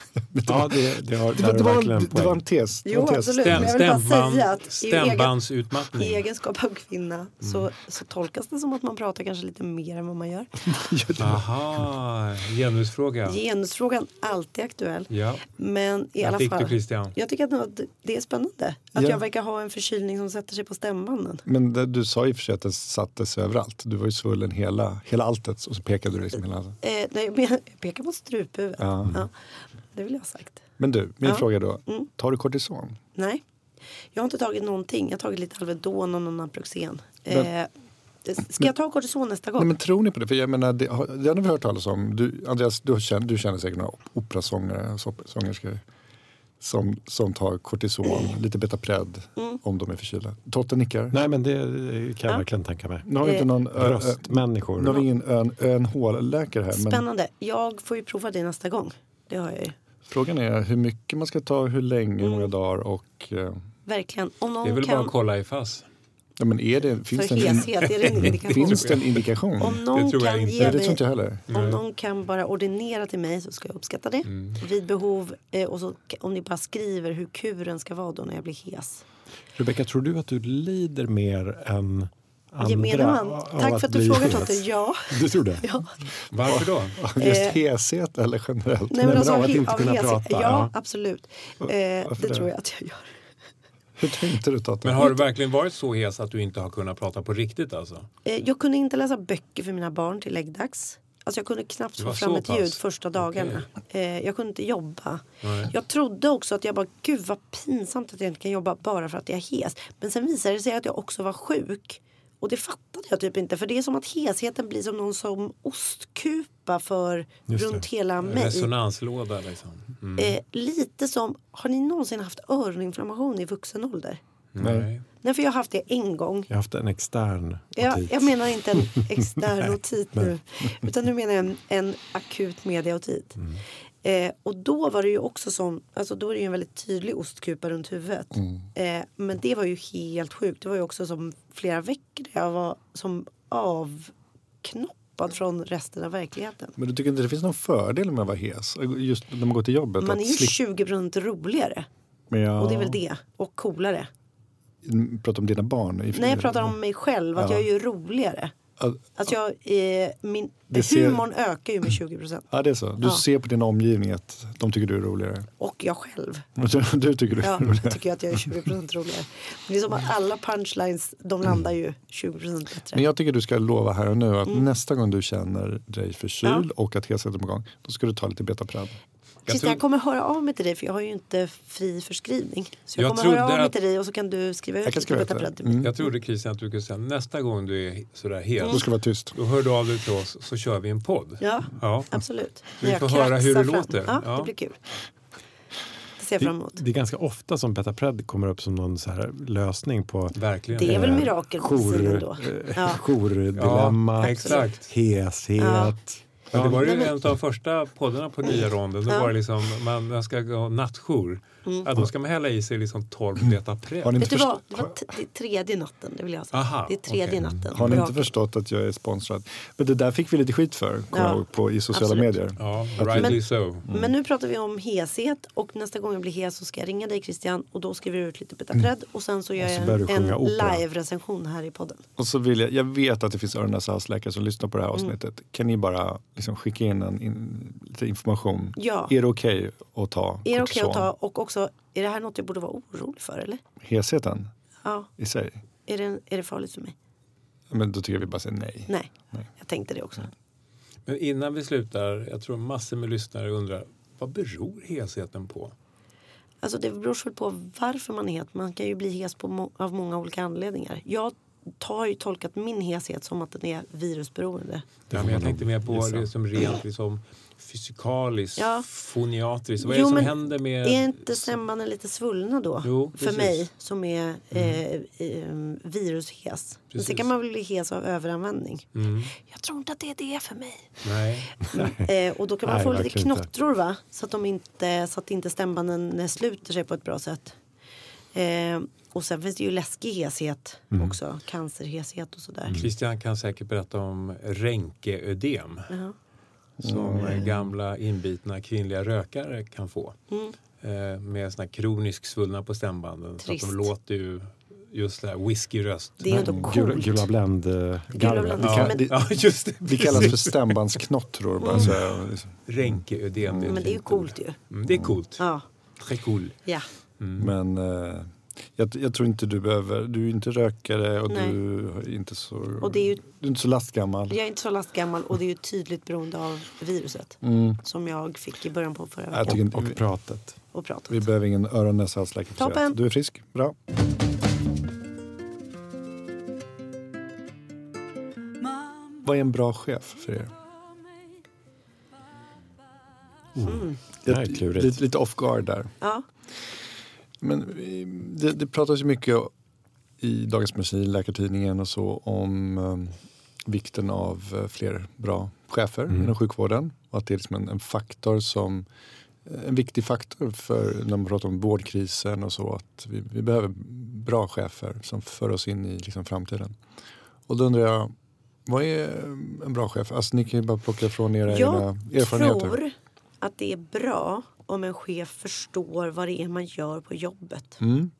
Ja, det, det, har, Det, var, har det, du var, en, det var en tes. Det Jo, var en tes. absolut. Stäm, Men jag vill bara stämband, säga att i egen- stämbandsutmattning. I egenskap av kvinna så, så tolkas det som att man pratar kanske lite mer än vad man gör. Aha, genusfråga. Genusfrågan alltid aktuell. Ja, Men i alla fick du fall. Christian. Jag tycker att det är spännande. Att Ja. jag verkar ha en förkylning som sätter sig på stämbanden. Men det, du sa i och för sig att det satte överallt. Du var ju svullen hela, hela alltet och så pekade du liksom hela. Eh, nej, jag pekar på struphuvudet. Ja. Ja, det vill jag ha sagt. Men du, min Ja. fråga då. Mm. Tar du kortison? Nej, jag har inte tagit någonting. Jag har tagit lite Alvedon och någon Naproxen. Men- Eh, ska jag ta kortison nästa gång? Nej, men tror ni på det? För jag menar, det, har- det har ni väl hört talas om? Du, Andreas, du känner, du känner säkert några operasångare och sångerskor som, som tar kortison, lite Betapred Mm. om de är förkylda. Totte nickar. Nej, men det kan jag Ja. verkligen tänka mig. Nu har vi inte någon, Bröstmänniskor. nu har vi ingen ön, ÖNH-läkare här. Men Spännande. Jag får ju prova det nästa gång. Det har jag ju. frågan är hur mycket man ska ta, hur länge, hur Mm. många dagar och... eh, Verkligen. Om Det är någon väl bara kan... att kolla i FASS. Ja, men är det, finns, För det en, heshet, är det en indikation? finns det en indikation? Om någon tror jag kan inte. ge Nej, det tror mig inte jag heller. Om någon kan bara ordinera till mig så ska jag uppskatta det. Mm. Vid behov. Eh, och så, om ni bara skriver hur kuren ska vara då när jag blir hes. Rebecka, tror du att du lider mer än andra? Gemene man. Tack för att du frågar? Totte. Ja. Du tror det? ja. Varför då? Just Eh, heshet eller generellt? Nej, men men alltså, av att he- inte av kunna hes- prata, Ja, ja. absolut. Eh, varför det det? tror jag att jag gör. Hur tänkte du Totte? Men har du verkligen varit så hes att du inte har kunnat prata på riktigt alltså? Eh, jag kunde inte läsa böcker för mina barn till läggdags. Alltså jag kunde knappt få fram ett pass? ljud första dagarna. Eh, jag kunde inte jobba. Nej. Jag trodde också att jag bara, gud vad pinsamt att jag inte kan jobba bara för att jag är hes. Men sen visade det sig att jag också var sjuk. Och det fattade jag typ inte. För det är som att hesheten blir som någon som ostkupa för Just runt det. hela mig. Resonanslåda liksom. Mm. Eh, lite som, har ni någonsin haft öroninflammation i vuxen ålder? Nej. Nej, för jag har haft det en gång. Jag har haft en extern Jag, otit. jag menar inte en extern otit nu. Utan nu menar jag en, en akut mediaotit. Eh, och då var det ju också som, alltså då är det ju en väldigt tydlig ostkupa runt huvudet. Eh, men det var ju helt sjukt. Det var ju också som flera veckor jag var som avknoppad från resten av verkligheten. Men du tycker inte det finns någon fördel med att vara hes? Just när man går till jobbet? Man är ju slippa- 20 roligare. Men jag, Och det är väl det. Och coolare. Pratar om dina barn? I, Nej, jag pratar om mig själv. Att Ja. jag är ju roligare. Att jag, eh, min, ser- humorn ökar ju med 20 procent. Ja, det är så. Du Ja. ser på din omgivning att de tycker du är roligare. Och jag själv. Du, du tycker du är Ja, roligare. tycker jag att jag är 20 procent roligare. Det är som att alla punchlines, de landar ju 20 procent bättre. Men jag tycker du ska lova här och nu att Mm. nästa gång du känner dig förkyld och att hesheten är på gång, då ska du ta lite betapred. Jag Christian, jag tror- kommer höra av mig till dig för jag har ju inte fri förskrivning. Så jag, Jag kommer höra av mig att- till dig och så kan du skriva ut Jag kan lite ut det. Mm. Jag trodde Christian att du kunde säga nästa gång du är sådär hes. Då ska vara tyst. Då hör du av dig till oss så kör vi en podd. Ja, Ja. absolut. Vi får höra hur det fram. låter. Ja, Ja. det blir kul. Det. Det, är ganska ofta som Betapred kommer upp som någon så här lösning på Verkligen. Det är väl eh, mirakelmedicinen då. eh, Ja. Ja, exakt. heshet. Ja. Ja, det var ju Nej, men- en av de första poddarna på nya ronden. Då Ja. var det liksom, man, man ska gå nattjour. Ja, då ska man hälla i sig liksom 12 Har betapred. ni Vet inte, du vad? Det var t- det är tredje natten, det vill jag säga. Aha, det är tredje okej. natten. har ni inte förstått att jag är sponsrad? Men det där fick vi lite skit för kommer Ja, på, i sociala absolut. medier. Ja, rightly Men- so. Men nu pratar vi om heshet och nästa gång jag blir hes så ska jag ringa dig Christian och då skriver du ut lite Betapred och sen så gör så jag en, en live-recension här i podden. Och så vill jag, jag vet att det finns öron näsa halsläkare som lyssnar på det här Mm. avsnittet. Kan ni bara liksom skicka in en, in, lite information? Ja. Är det okej att ta Är det okej kortison? att ta och också, är det här något jag borde vara orolig för eller? Hesheten Ja, i sig? är det, är det farligt för mig? Men då tycker jag vi bara säger nej. Nej, Nej. jag tänkte det också. Men innan vi slutar, jag tror massor med lyssnare undrar vad beror hesheten på? Alltså det beror väl på varför man är het. Man kan ju bli hes på må- av många olika anledningar. Jag har ju tolkat min heshet som att den är virusberoende. Ja, men jag tänkte mer på det som rent liksom, fysikaliskt, Ja. foniatriskt. Vad är Jo, det som händer med... Är inte stämbanden lite svullna då? Jo, för mig som är eh, eh, virushes. Men sen kan man väl bli hes av överanvändning. Mm. Jag tror inte att det är det för mig. Nej. Eh, och då kan man Nej, få lite verkligen inte. knottror va? Så att, de inte, så att inte stämbanden sluter sig på ett bra sätt. Eh, och sen finns det ju läskig heshet Mm. också. Cancerheshet och sådär. Christian kan säkert berätta om ränkeödem Jaha. Som eh, gamla inbitna kvinnliga rökare kan få. Mm. Eh, med såna här kroniskt svullna på stämbanden. Så Trist. att de låter ju just det här whiskyröst. Det är ändå Gula, coolt. gula blend eh, Gula garvet. Blend. Ja, Men- ja, just det. Det kallas för stämbandsknottror. Bara, så här, liksom. Ränkeödem. Men det är ju coolt ju. Mm, det är coolt. Ja. Très cool. ja. Men eh, jag, jag tror inte du behöver, du är inte rökare och Nej. du är inte så, Och det är ju- du är inte så lastgammal. Jag är inte så lastgammal och det är ju tydligt beroende av viruset. Mm. Som jag fick i början på förra Jag veckan. tycker inte, Och vi, pratet. Och pratat. vi behöver ingen öron näsa halsläkare. Du är frisk, bra. Vad är en bra chef för er? Det här är klurigt. Lite, lite off guard där. Ja. Men eh, det, det pratas ju mycket i Dagens Medicin, Läkartidningen och så om eh, vikten av eh, fler bra chefer Mm. inom sjukvården. Och att det är liksom en, en faktor som en viktig faktor för när man pratar om vårdkrisen och så. Att vi, vi behöver bra chefer som för oss in i liksom, framtiden. Och då undrar jag, vad är en bra chef? Alltså ni kan ju bara plocka från era Jag egna erfarenheter. tror att det är bra om en chef förstår vad det är man gör på jobbet. Mm.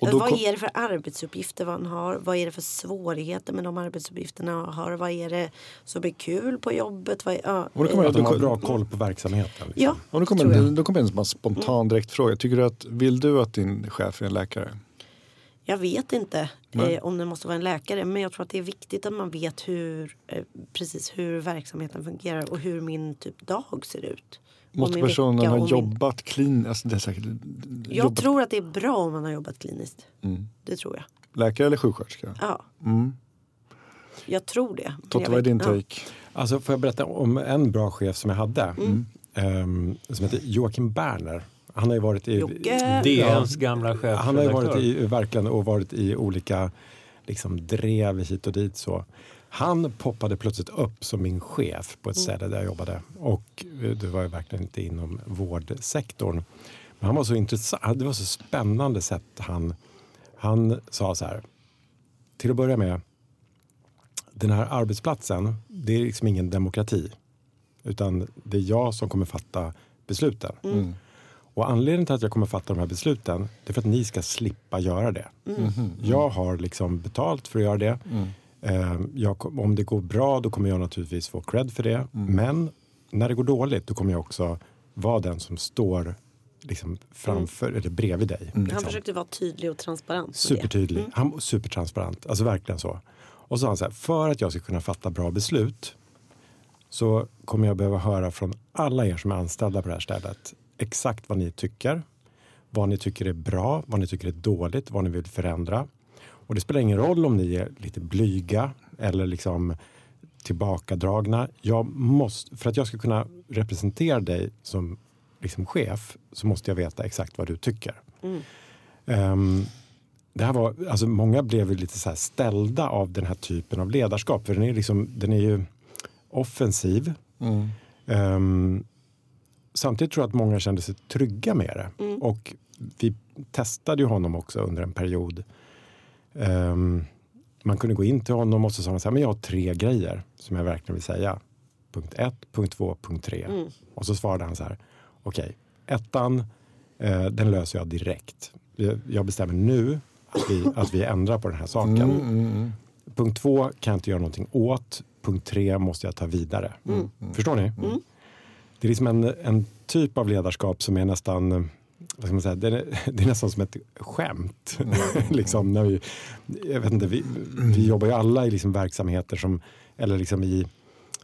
Och då vad kom- är det för arbetsuppgifter man har? Vad är det för svårigheter med de arbetsuppgifterna man har? Vad är det som är kul på jobbet? Vad är, ja, Och då kommer Att de har bra koll på verksamheten. Liksom. ja, Och då kommer, en, då kommer en spontan direkt fråga. Tycker du att, vill du att din chef är en läkare? Jag vet inte eh, om det måste vara en läkare men jag tror att det är viktigt att man vet hur, eh, precis hur verksamheten fungerar och hur min typ dag ser ut. Måste personen ha och min- jobbat kliniskt? Alltså det är säkert, Jag jobbat, tror att det är bra om man har jobbat kliniskt. Mm. Det tror jag. Läkare eller sjuksköterska? Ja, Mm. jag tror det. Totte, vad är din ja. take? Alltså får jag berätta om en bra chef som jag hade. Mm. ehm, som heter Joakim Berner. Han har ju varit i... Jocke. DNs gamla chef. Han har ju varit i, verkligen och varit i olika liksom, drev hit och dit. Så. Han poppade plötsligt upp som min chef på ett Mm. ställe där jag jobbade. Och eh, det var ju verkligen inte inom vårdsektorn. Men han var så intressant. Det var så spännande sätt han... Han sa så här. Till att börja med. Den här arbetsplatsen, det är liksom ingen demokrati. Utan det är jag som kommer fatta besluten. Mm. Och anledningen till att jag kommer fatta de här besluten det är för att ni ska slippa göra det. Jag har liksom betalt för att göra det. Eh, jag, kom- om det går bra då kommer jag naturligtvis få cred för det. Men när det går dåligt då kommer jag också vara den som står liksom framför eller bredvid dig. Han Liksom. försökte vara tydlig och transparent. Supertydlig. Han var supertransparent. Alltså verkligen så. Och så sa han så här, för att jag ska kunna fatta bra beslut så kommer jag behöva höra från alla er som är anställda på det här stället exakt vad ni tycker, vad ni tycker är bra, vad ni tycker är dåligt, vad ni vill förändra. Och det spelar ingen roll om ni är lite blyga eller liksom tillbakadragna. Jag måste, för att jag ska kunna representera dig som liksom chef så måste jag veta exakt vad du tycker. Ehm, det här var, alltså många blev lite så här ställda av den här typen av ledarskap. För den är, liksom, den är ju offensiv. Mm. Ehm, samtidigt tror jag att många kände sig trygga med det. Och vi testade ju honom också under en period. Ehm, man kunde gå in till honom och så sa man så här, men jag har tre grejer som jag verkligen vill säga. Punkt ett, punkt två, punkt tre. Och så svarade han så här, okej, ettan, eh, den löser jag direkt. Jag- bestämmer nu att vi, att vi ändrar på den här saken. Punkt två kan jag inte göra någonting åt. Punkt tre måste jag ta vidare. Förstår ni? Det är liksom en, en typ av ledarskap som är nästan eh, vad ska man säga, det, är, det är nästan som ett skämt. liksom, när vi, jag vet inte, vi, vi jobbar ju alla i liksom verksamheter som, eller liksom i,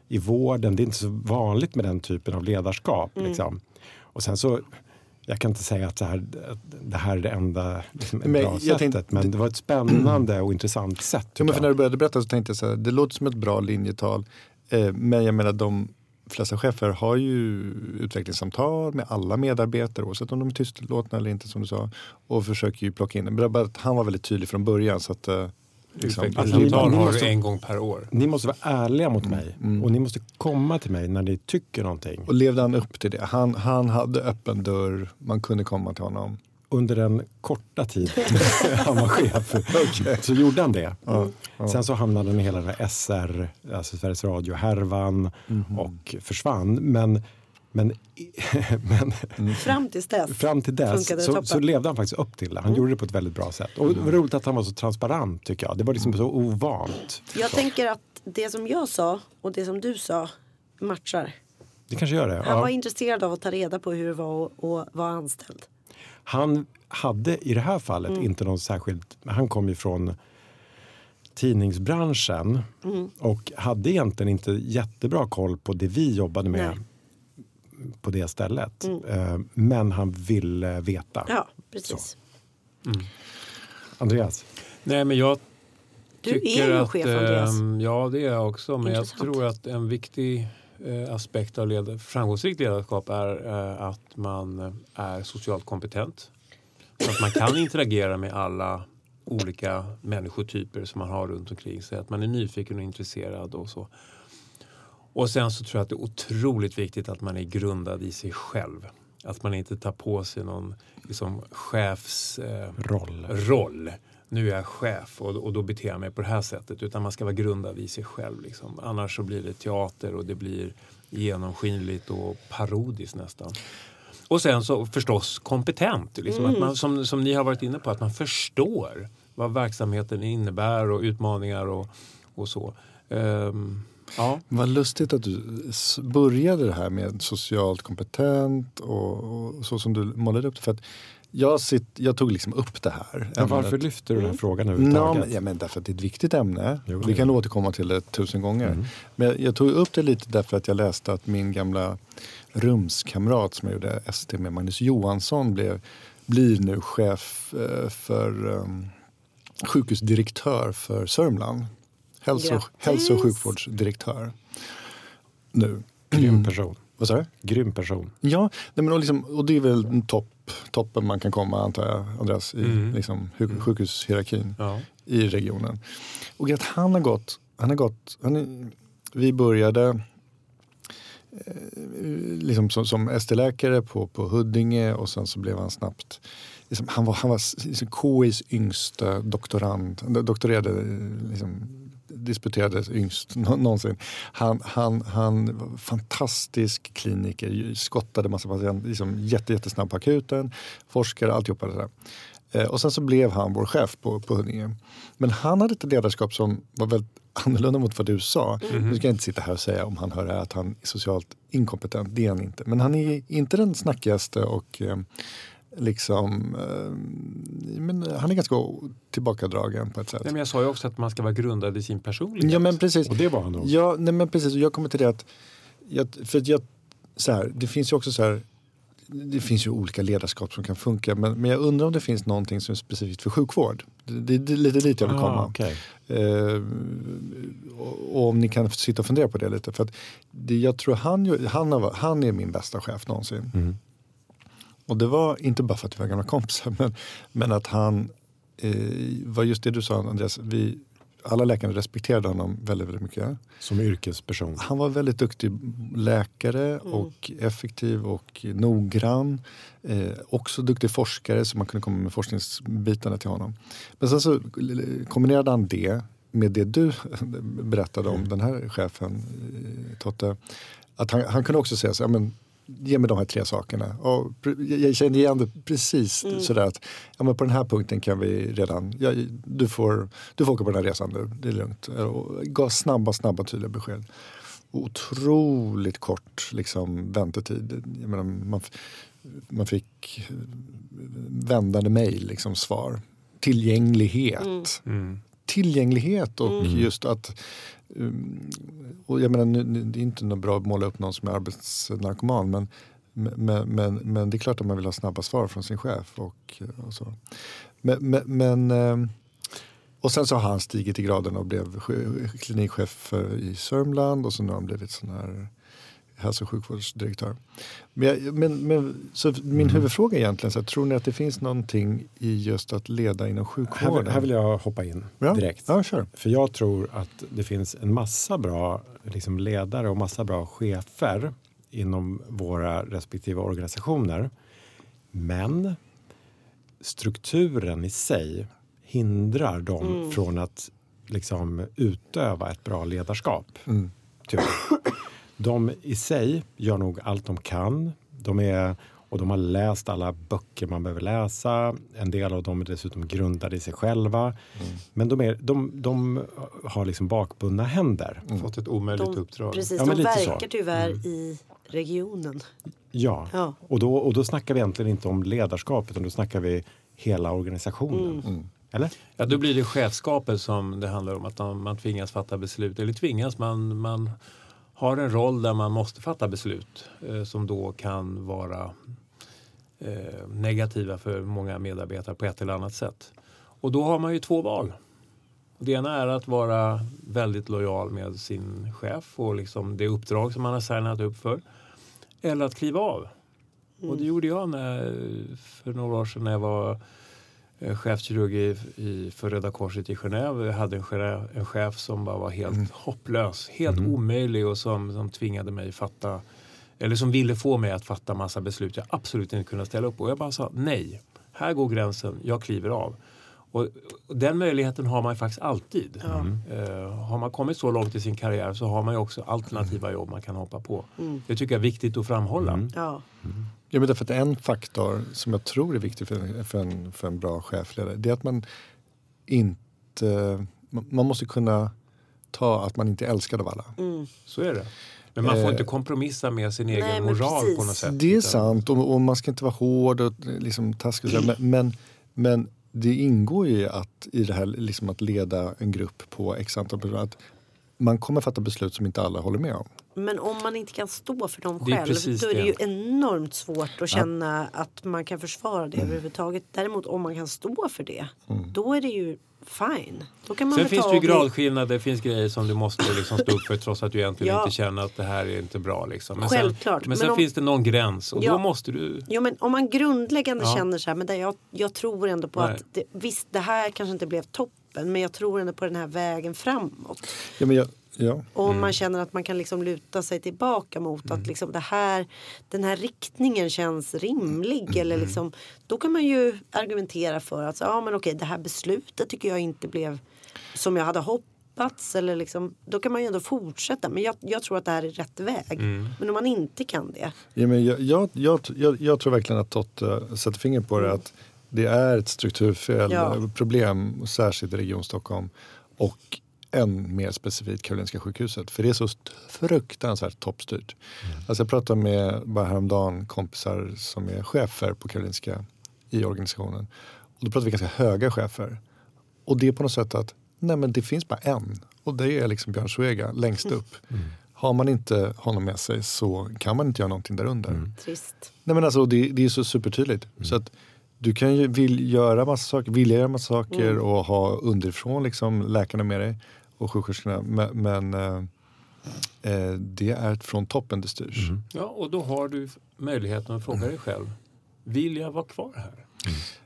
i vården. Det är inte så vanligt med den typen av ledarskap. Liksom. Och sen så, jag kan inte säga att det här, att det här är det enda liksom, Men bra sättet, tänkte- men det var ett spännande och intressant sätt. Ja, men för när jag. du började berätta så tänkte jag så här, det låter som ett bra linjetal. Eh, men jag menar de flesta chefer har ju utvecklingssamtal med alla medarbetare oavsett om de är tystlåtna eller inte som du sa. Och försöker ju plocka in det. Men bara att han var väldigt tydlig från början. Så att, eh, liksom, Utvecklingssamtal Alltså, ni har måste- du en gång per år. Ni måste vara ärliga mot mig mm. och ni måste komma till mig när ni tycker någonting. och levde han upp till det? Han, han hade öppen dörr, man kunde komma till honom. Under den korta tid han var chef så gjorde han det. Sen så hamnade han i hela den här SR, alltså Sveriges Radio-härvan Mhm. och försvann. Men, men, men Fram tills dess. fram till Funkade dess det så, toppen. så levde han faktiskt upp till det. Han gjorde det på ett väldigt bra sätt. Och det var roligt att han var så transparent tycker jag. Det var liksom så ovant. Jag tänker att det som jag sa och det som du sa matchar. Det kanske gör det. Han Ja. var intresserad av att ta reda på hur det var att- att vara anställd. Han hade i det här fallet Mm. inte någon särskild... Han kom ju från tidningsbranschen Mm. och hade egentligen inte jättebra koll på det vi jobbade med Nej. på det stället. Eh, Men han ville veta. Mm. Ja, precis. Andreas? Nej, men jag Du är tycker ju att, chef, Andreas. ehm, Ja, det är jag också. Men Intressant. jag tror att en viktig aspekt av led- framgångsrikt ledarskap är eh, att man eh, är socialt kompetent. Så att man kan interagera med alla olika människotyper som man har runt omkring sig. Att man är nyfiken och intresserad och så. Och sen så tror jag att det är otroligt viktigt att man är grundad i sig själv. Att man inte tar på sig någon liksom, chefs... Eh, Roll. roll. Nu är jag chef och, och då beter jag mig på det här sättet. Utan man ska vara grundad i sig själv. Liksom. Annars så blir det teater och det blir genomskinligt och parodiskt nästan. Och sen så förstås kompetent. Liksom, att man, som, som ni har varit inne på, att man förstår vad verksamheten innebär och utmaningar och, och så. Ehm, ja. Vad lustigt att du började det här med socialt kompetent och, och så som du målade upp det. För att jag, sitt, jag tog liksom upp det här. Ja, varför lyfter du den här frågan Nå, överhuvudtaget? men, ja, men därför att det är ett viktigt ämne. Jo, Vi kan återkomma till det tusen gånger. Men jag, jag tog upp det lite därför att jag läste att min gamla rumskamrat som jag gjorde ST med, Magnus Johansson, blev, blir nu chef eh, för um, sjukhusdirektör för Sörmland. Hälso, Grattis! hälso och sjukvårdsdirektör. Nu. Grym person. Vad sa du? Grym person. Ja, nej men och, liksom, och det är väl en topp, toppen man kan komma antar jag, Andreas, i Mm. liksom, sjuk- sjukhushierarkin Ja. i regionen. Och att han har gått, han har gått, han är, vi började eh, liksom som, som ST-läkare på, på Huddinge och sen så blev han snabbt Liksom, han var, han var liksom KIs yngsta doktorand. Han Doktorerade, liksom, disputerade yngst nå- någonsin. Han, han, han fantastisk kliniker, skottade massa patienter, liksom, jätte, jättesnabb på akuten, forskare, alltihopa det där. Eh, och sen så blev han vår chef på, på Huddinge. Men han hade ett ledarskap som var väldigt annorlunda mot vad du sa. Nu ska jag inte sitta här och säga om han hör att han är socialt inkompetent, det är han inte. Men han är inte den snackigaste och eh, liksom, eh, men han är ganska tillbakadragen på ett sätt. Nej, men jag sa ju också att man ska vara grundad i sin personlighet. Ja men precis. Och det var han nog. Ja, nej, men precis. Och Jag kommer till det att, jag, för jag, så här, det finns ju också så här, det finns ju olika ledarskap som kan funka men, men jag undrar om det finns någonting som är specifikt för sjukvård. Det, det, det är lite dit jag vill komma. Ah, okej. Eh, och, och om ni kan sitta och fundera på det lite. För att det, jag tror han, ju- han, har, han är min bästa chef någonsin. Mm. Och det var inte bara för att vi var gamla kompisar men, men att han eh, var just det du sa Andreas. Vi, alla läkare respekterade honom väldigt, väldigt mycket. Som yrkesperson. Han var väldigt duktig läkare och effektiv och noggrann. Eh, också duktig forskare så man kunde komma med forskningsbitarna till honom. Men sen så kombinerade han det med det du berättade om den här chefen eh, Totte. Att han, han kunde också säga så, ja, men, ge mig de här tre sakerna. Och jag- kände igen det precis sådär att ja, men på den här punkten kan vi redan, ja, du, får, du får åka på den här resan nu, det är lugnt. Och gav snabba, snabba tydliga besked. Otroligt kort liksom, väntetid. Jag menar, man, man fick vändande mejl, liksom, svar. Tillgänglighet. Mm. Tillgänglighet och just att um, och jag menar, nu, det är inte något bra att måla upp någon som är arbetsnarkoman men Men, men, men det är klart att man vill ha snabba svar från sin chef. Och, och så. Men, men, men, eh, och sen så har han stigit i graden och blev ch- klinikchef för, i Sörmland och så nu har han blivit sån här hälso och sjukvårdsdirektör. Men, men, men, så min huvudfråga är egentligen, så här, tror ni att det finns någonting i just att leda inom Här, sjukvården? vill- här vill jag hoppa in ja? direkt. Ja, kör. För jag tror att det finns en massa bra liksom, ledare och massa bra chefer inom våra respektive organisationer. Men strukturen i sig hindrar dem från att liksom, utöva ett bra ledarskap. Mm. Tyvärr. De i sig gör nog allt de kan. De är, och de har läst alla böcker man behöver läsa. En del av dem är dessutom grundade i sig själva. Men de, är, de, de har liksom bakbundna händer. Fått ett omöjligt De, uppdrag. precis, Ja, men de lite så. verkar tyvärr i regionen. Ja, Ja. Och, då, och då snackar vi egentligen inte om ledarskap utan då snackar vi hela organisationen. Eller? Ja, då blir det chefskapet som det handlar om. Att man, man tvingas fatta beslut. Eller tvingas, man, man har en roll där man måste fatta beslut eh, som då kan vara eh, negativa för många medarbetare på ett eller annat sätt. Och då har man ju två val. Det ena är att vara väldigt lojal med sin chef och liksom det uppdrag som man har signat upp för. Eller att kliva av. Och det gjorde jag när, för några år sedan när jag var chefskirurg i, i, för Röda Korset i Genève. Jag hade en, chef- en chef som bara var helt hopplös, helt omöjlig och som, som tvingade mig fatta eller som ville få mig att fatta massa beslut jag absolut inte kunde ställa upp på. Jag bara sa nej, här går gränsen, jag kliver av. Och, och den möjligheten har man faktiskt alltid. Eh, har man kommit så långt i sin karriär så har man ju också alternativa jobb man kan hoppa på. Det tycker jag är viktigt att framhålla. Ja. Ja, men därför att en faktor som jag tror är viktig för, för, en, för en bra chefledare det är att man inte... Man måste kunna ta att man inte är älskad av alla. Så är det. Men man får Eh, inte kompromissa med sin egen Nej, moral precis. på något sätt. Det är sant och, och man ska inte vara hård och liksom taskig. och Men, men, men det ingår ju att, i det här liksom att leda en grupp på x antal personer. Att man kommer fatta beslut som inte alla håller med om. Men om man inte kan stå för dem är själv precis då är det ju det. enormt svårt att känna att man kan försvara det överhuvudtaget. Däremot om man kan stå för det, då är det ju fine. Då kan man Sen finns det ju gradskillnader, det finns grejer som du måste liksom stå upp för trots att du egentligen Ja. inte känner att det här är inte bra. Liksom. Men Självklart, sen, men men sen om- finns det någon gräns och Ja. då måste du... Jo men om man grundläggande Ja. känner så här, men det, jag, jag tror ändå på Nej. att det, visst det här kanske inte blev toppen men jag tror ändå på den här vägen framåt. Ja, men jag, ja. Och om Mm. man känner att man kan liksom luta sig tillbaka mot att liksom det här, den här riktningen känns rimlig. Mm. Eller liksom, då kan man ju argumentera för att ja, men okej, det här beslutet tycker jag inte blev som jag hade hoppats. Eller liksom, då kan man ju ändå fortsätta. Men jag, jag tror att det här är rätt väg. Mm. Men om man inte kan det. Ja, men jag, jag, jag, jag, tror verkligen att Totte sätter fingret på det. Att det är ett strukturfel, Ja. problem, särskilt i Region Stockholm. Och än mer specifikt Karolinska sjukhuset. För det är så fruktansvärt toppstyrt. Alltså jag pratade med bara häromdagen kompisar som är chefer på Karolinska i organisationen. Och då pratar vi ganska höga chefer. Och det är på något sätt att nej men det finns bara en. Och det är liksom Björn Svega längst upp. Har man inte honom med sig så kan man inte göra någonting där under. Trist. Nej men alltså det, det är så supertydligt. Så att du kan ju vill göra massa saker, vilja göra massa saker och ha underifrån liksom läkarna med dig och sjuksköterskorna. Men, men eh, eh, det är från toppen det styrs. Ja, och då har du möjligheten att fråga dig själv. Vill jag vara kvar här?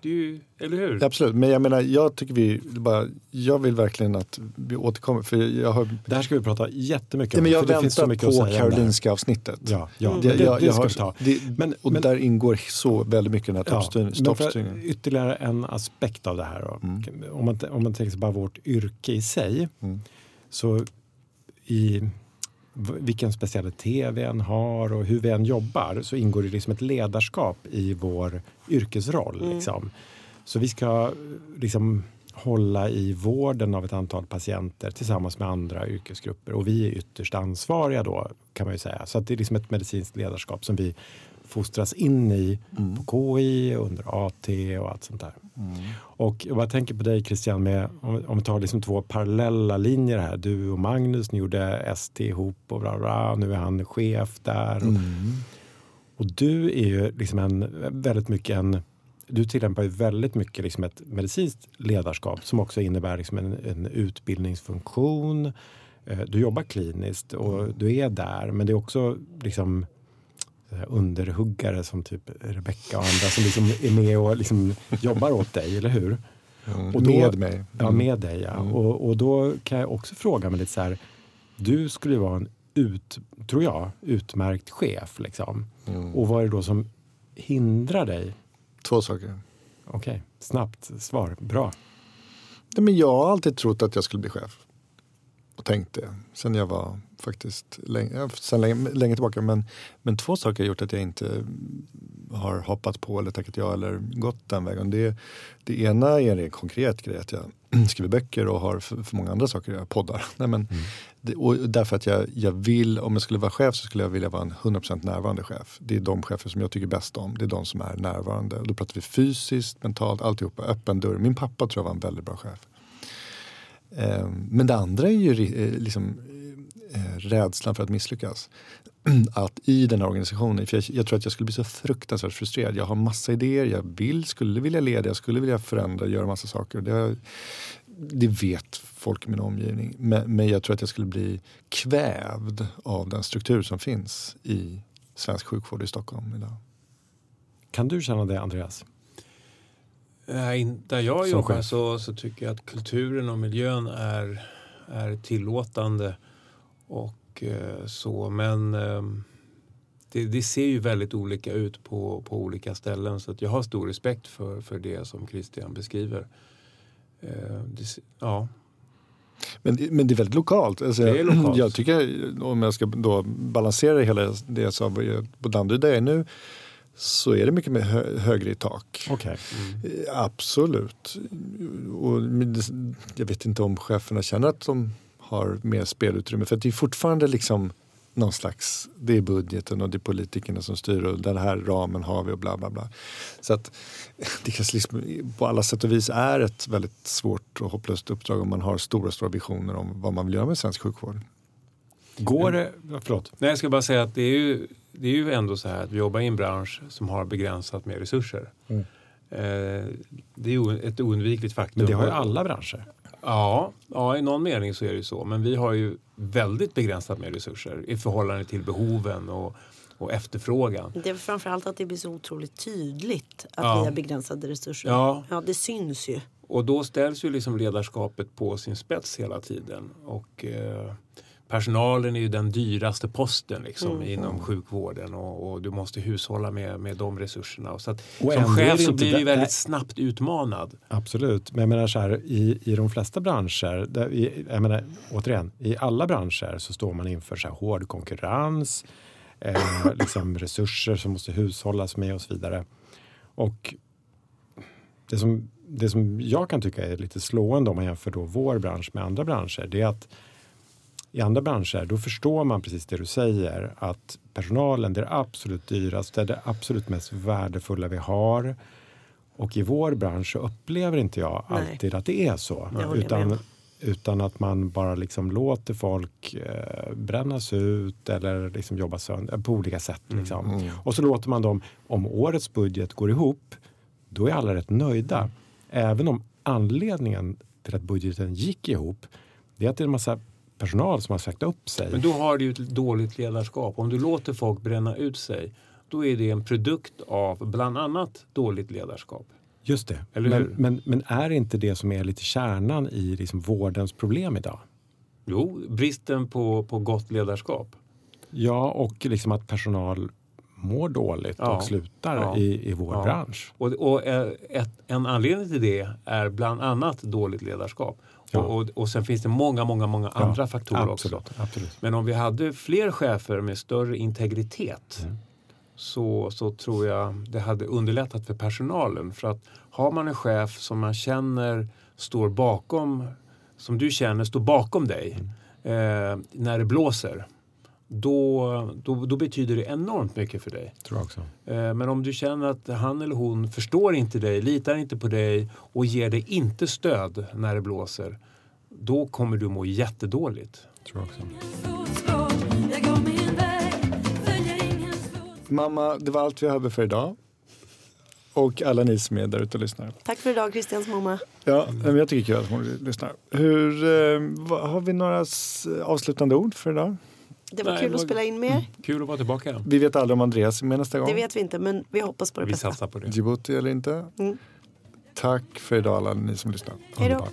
Det är ju, eller hur? Absolut, men jag menar jag tycker vi bara, jag vill verkligen att vi återkommer för jag har Det här ska vi prata jättemycket Ja, om. men jag för det finns så väntar mycket på säga om det här. Karolinska avsnittet. Ja, ja Det, det, det, jag, jag ska vi ta. det, Men- och men- där ingår så väldigt mycket den här Ja, toppstyrningen. men för toppstyrningen. ytterligare en aspekt av det här. Då. Mm. Om, man, om man tänker sig bara vårt yrke i sig. Mm. Så i vilken specialitet vi än har och hur vi än jobbar så ingår det liksom ett ledarskap i vår yrkesroll. Liksom. Så vi ska eh, liksom hålla i vården av ett antal patienter tillsammans med andra yrkesgrupper och vi är ytterst ansvariga då kan man ju säga. Så det är liksom ett medicinskt ledarskap som vi fostras in i på KI, under AT och allt sånt där. Och jag bara tänker på dig Christian, med, om, om vi tar liksom två parallella linjer här. Du och Magnus, ni gjorde ST ihop och bla bla, nu är han chef där. Och, Och du är ju liksom en, väldigt mycket en du tillämpar ju väldigt mycket liksom ett medicinskt ledarskap som också innebär liksom en, en utbildningsfunktion. Eh, Du jobbar kliniskt och du är där men det är också liksom underhuggare som typ Rebecka och andra som liksom är med och liksom jobbar åt dig, eller hur? Och då- med mig. Ja, med dig ja. Mm. Och, och då kan jag också fråga mig lite så här. Du skulle ju vara en ut, tror jag, utmärkt chef liksom. Mm. Och vad är det då som hindrar dig? Två saker. Okej, snabbt svar. Bra. Nej, men jag har alltid trott att jag skulle bli chef. Och tänkt det. Sen jag var faktiskt länge, sen länge, länge tillbaka. Men, men två saker har gjort att jag inte har hoppat på eller tackat ja eller gått den vägen. Det, det ena är en rent konkret grej. Att jag skriver böcker och har för, för många andra saker. Jag poddar. Nej, men, det, och därför att jag, jag vill, om jag skulle vara chef så skulle jag vilja vara en 100% närvarande chef. Det är de chefer som jag tycker bäst om. Det är de som är närvarande. Och då pratar vi fysiskt, mentalt, alltihopa. Öppen dörr. Min pappa tror jag var en väldigt bra chef. Eh, Men det andra är ju eh, liksom, rädslan för att misslyckas. Att i den här organisationen, för jag, jag tror att jag skulle bli så fruktansvärt frustrerad. Jag har massa idéer, jag vill, skulle vilja leda, jag skulle vilja förändra, göra massa saker. Det, det vet folk i min omgivning. Men, men jag tror att jag skulle bli kvävd av den struktur som finns i svensk sjukvård i Stockholm idag. Kan du känna det Andreas? Där jag jobbar så, så tycker jag att kulturen och miljön är, är tillåtande. Och eh, så, men ehm, det, det ser ju väldigt olika ut på, på olika ställen. Så att jag har stor respekt för, för det som Christian beskriver. Eh, det, ja, Men, det- men det är väldigt lokalt. Alltså, Det är lokalt. Jag tycker, om jag ska då balansera hela det jag sa på Danderyd där jag är nu, så är det mycket mer hö, högre i tak. Okej. Eh, Absolut. Och jag vet inte om cheferna känner att de har mer spelutrymme. För det är fortfarande liksom någon slags, det är budgeten och det är politikerna som styr och den här ramen har vi och bla bla bla. Så att det kanske liksom på alla sätt och vis är ett väldigt svårt och hopplöst uppdrag om man har stora, stora visioner om vad man vill göra med svensk sjukvård. Går det... ja, Förlåt. Nej, jag ska bara säga att det är, ju, det är ju ändå så här att vi jobbar i en bransch som har begränsat med resurser. Mm. Eh, det är ett oundvikligt faktum. Men det har ju alla branscher. Ja, ja, i någon mening så är det ju så. Men vi har ju väldigt begränsat med resurser i förhållande till behoven och, och efterfrågan. Det är framförallt att det blir så otroligt tydligt att Ja. vi har begränsade resurser. Ja. ja, det syns ju. Och då ställs ju liksom ledarskapet på sin spets hela tiden. Och eh, personalen är ju den dyraste posten liksom, inom sjukvården och, och du måste hushålla med, med de resurserna. Och så att, Och som chef så blir du väldigt nej. snabbt utmanad. Absolut, men jag menar så här, i, i de flesta branscher, där, i, jag menar, återigen, i alla branscher så står man inför så här hård konkurrens, eh, liksom resurser som måste hushållas med och så vidare. Och det som, det som jag kan tycka är lite slående om man jämför då vår bransch med andra branscher, det är att i andra branscher, då förstår man precis det du säger, att personalen, det är det absolut dyraste, det absolut mest värdefulla vi har. Och i vår bransch upplever inte jag Nej. alltid att det är så. Jag Utan, utan att man bara liksom låter folk eh, brännas ut eller liksom jobba sönder på olika sätt. Liksom. Och så låter man dem, om årets budget går ihop, då är alla rätt nöjda. Även om anledningen till att budgeten gick ihop, det är att det är en massa personal som har sagt upp sig. Men då har du ju ett dåligt ledarskap. Om du låter folk bränna ut sig då är det en produkt av bland annat dåligt ledarskap. Just det. Men, men, men är inte det som är lite kärnan i liksom vårdens problem idag? Jo, bristen på, på gott ledarskap. Ja, och liksom att personal mår dåligt Ja. och slutar Ja. i, i vår Ja. bransch. Och, och eh, ett, en anledning till det är bland annat dåligt ledarskap. Ja. Och, och, sen finns det många, många, många Ja, andra faktorer absolut, också. Absolut. Men om vi hade fler chefer med större integritet Mm. så, så tror jag det hade underlättat för personalen. För att har man en chef som man känner står bakom, som du känner står bakom dig Mm. eh, när det blåser. Då, då, då betyder det enormt mycket för dig. Tror jag också. Eh, Men om du känner att han eller hon förstår inte dig, litar inte på dig och ger dig inte stöd när det blåser. Då kommer du må jättedåligt. Tror jag också. Mamma, det var allt vi hade för idag. Och alla ni som är där ute och lyssnar. Tack för idag Christians mamma. Ja, men jag tycker kul att hon lyssnar. Hur, eh, har vi några avslutande ord för idag? Det var Nej, kul det att var- spela in mer. Kul att vara tillbaka. Vi vet aldrig om Andreas är med nästa gång. Det vet vi inte men vi hoppas på det Vi bästa. satsar på det. Djibouti eller inte. Mm. Tack för idag alla ni som lyssnar. Hej då.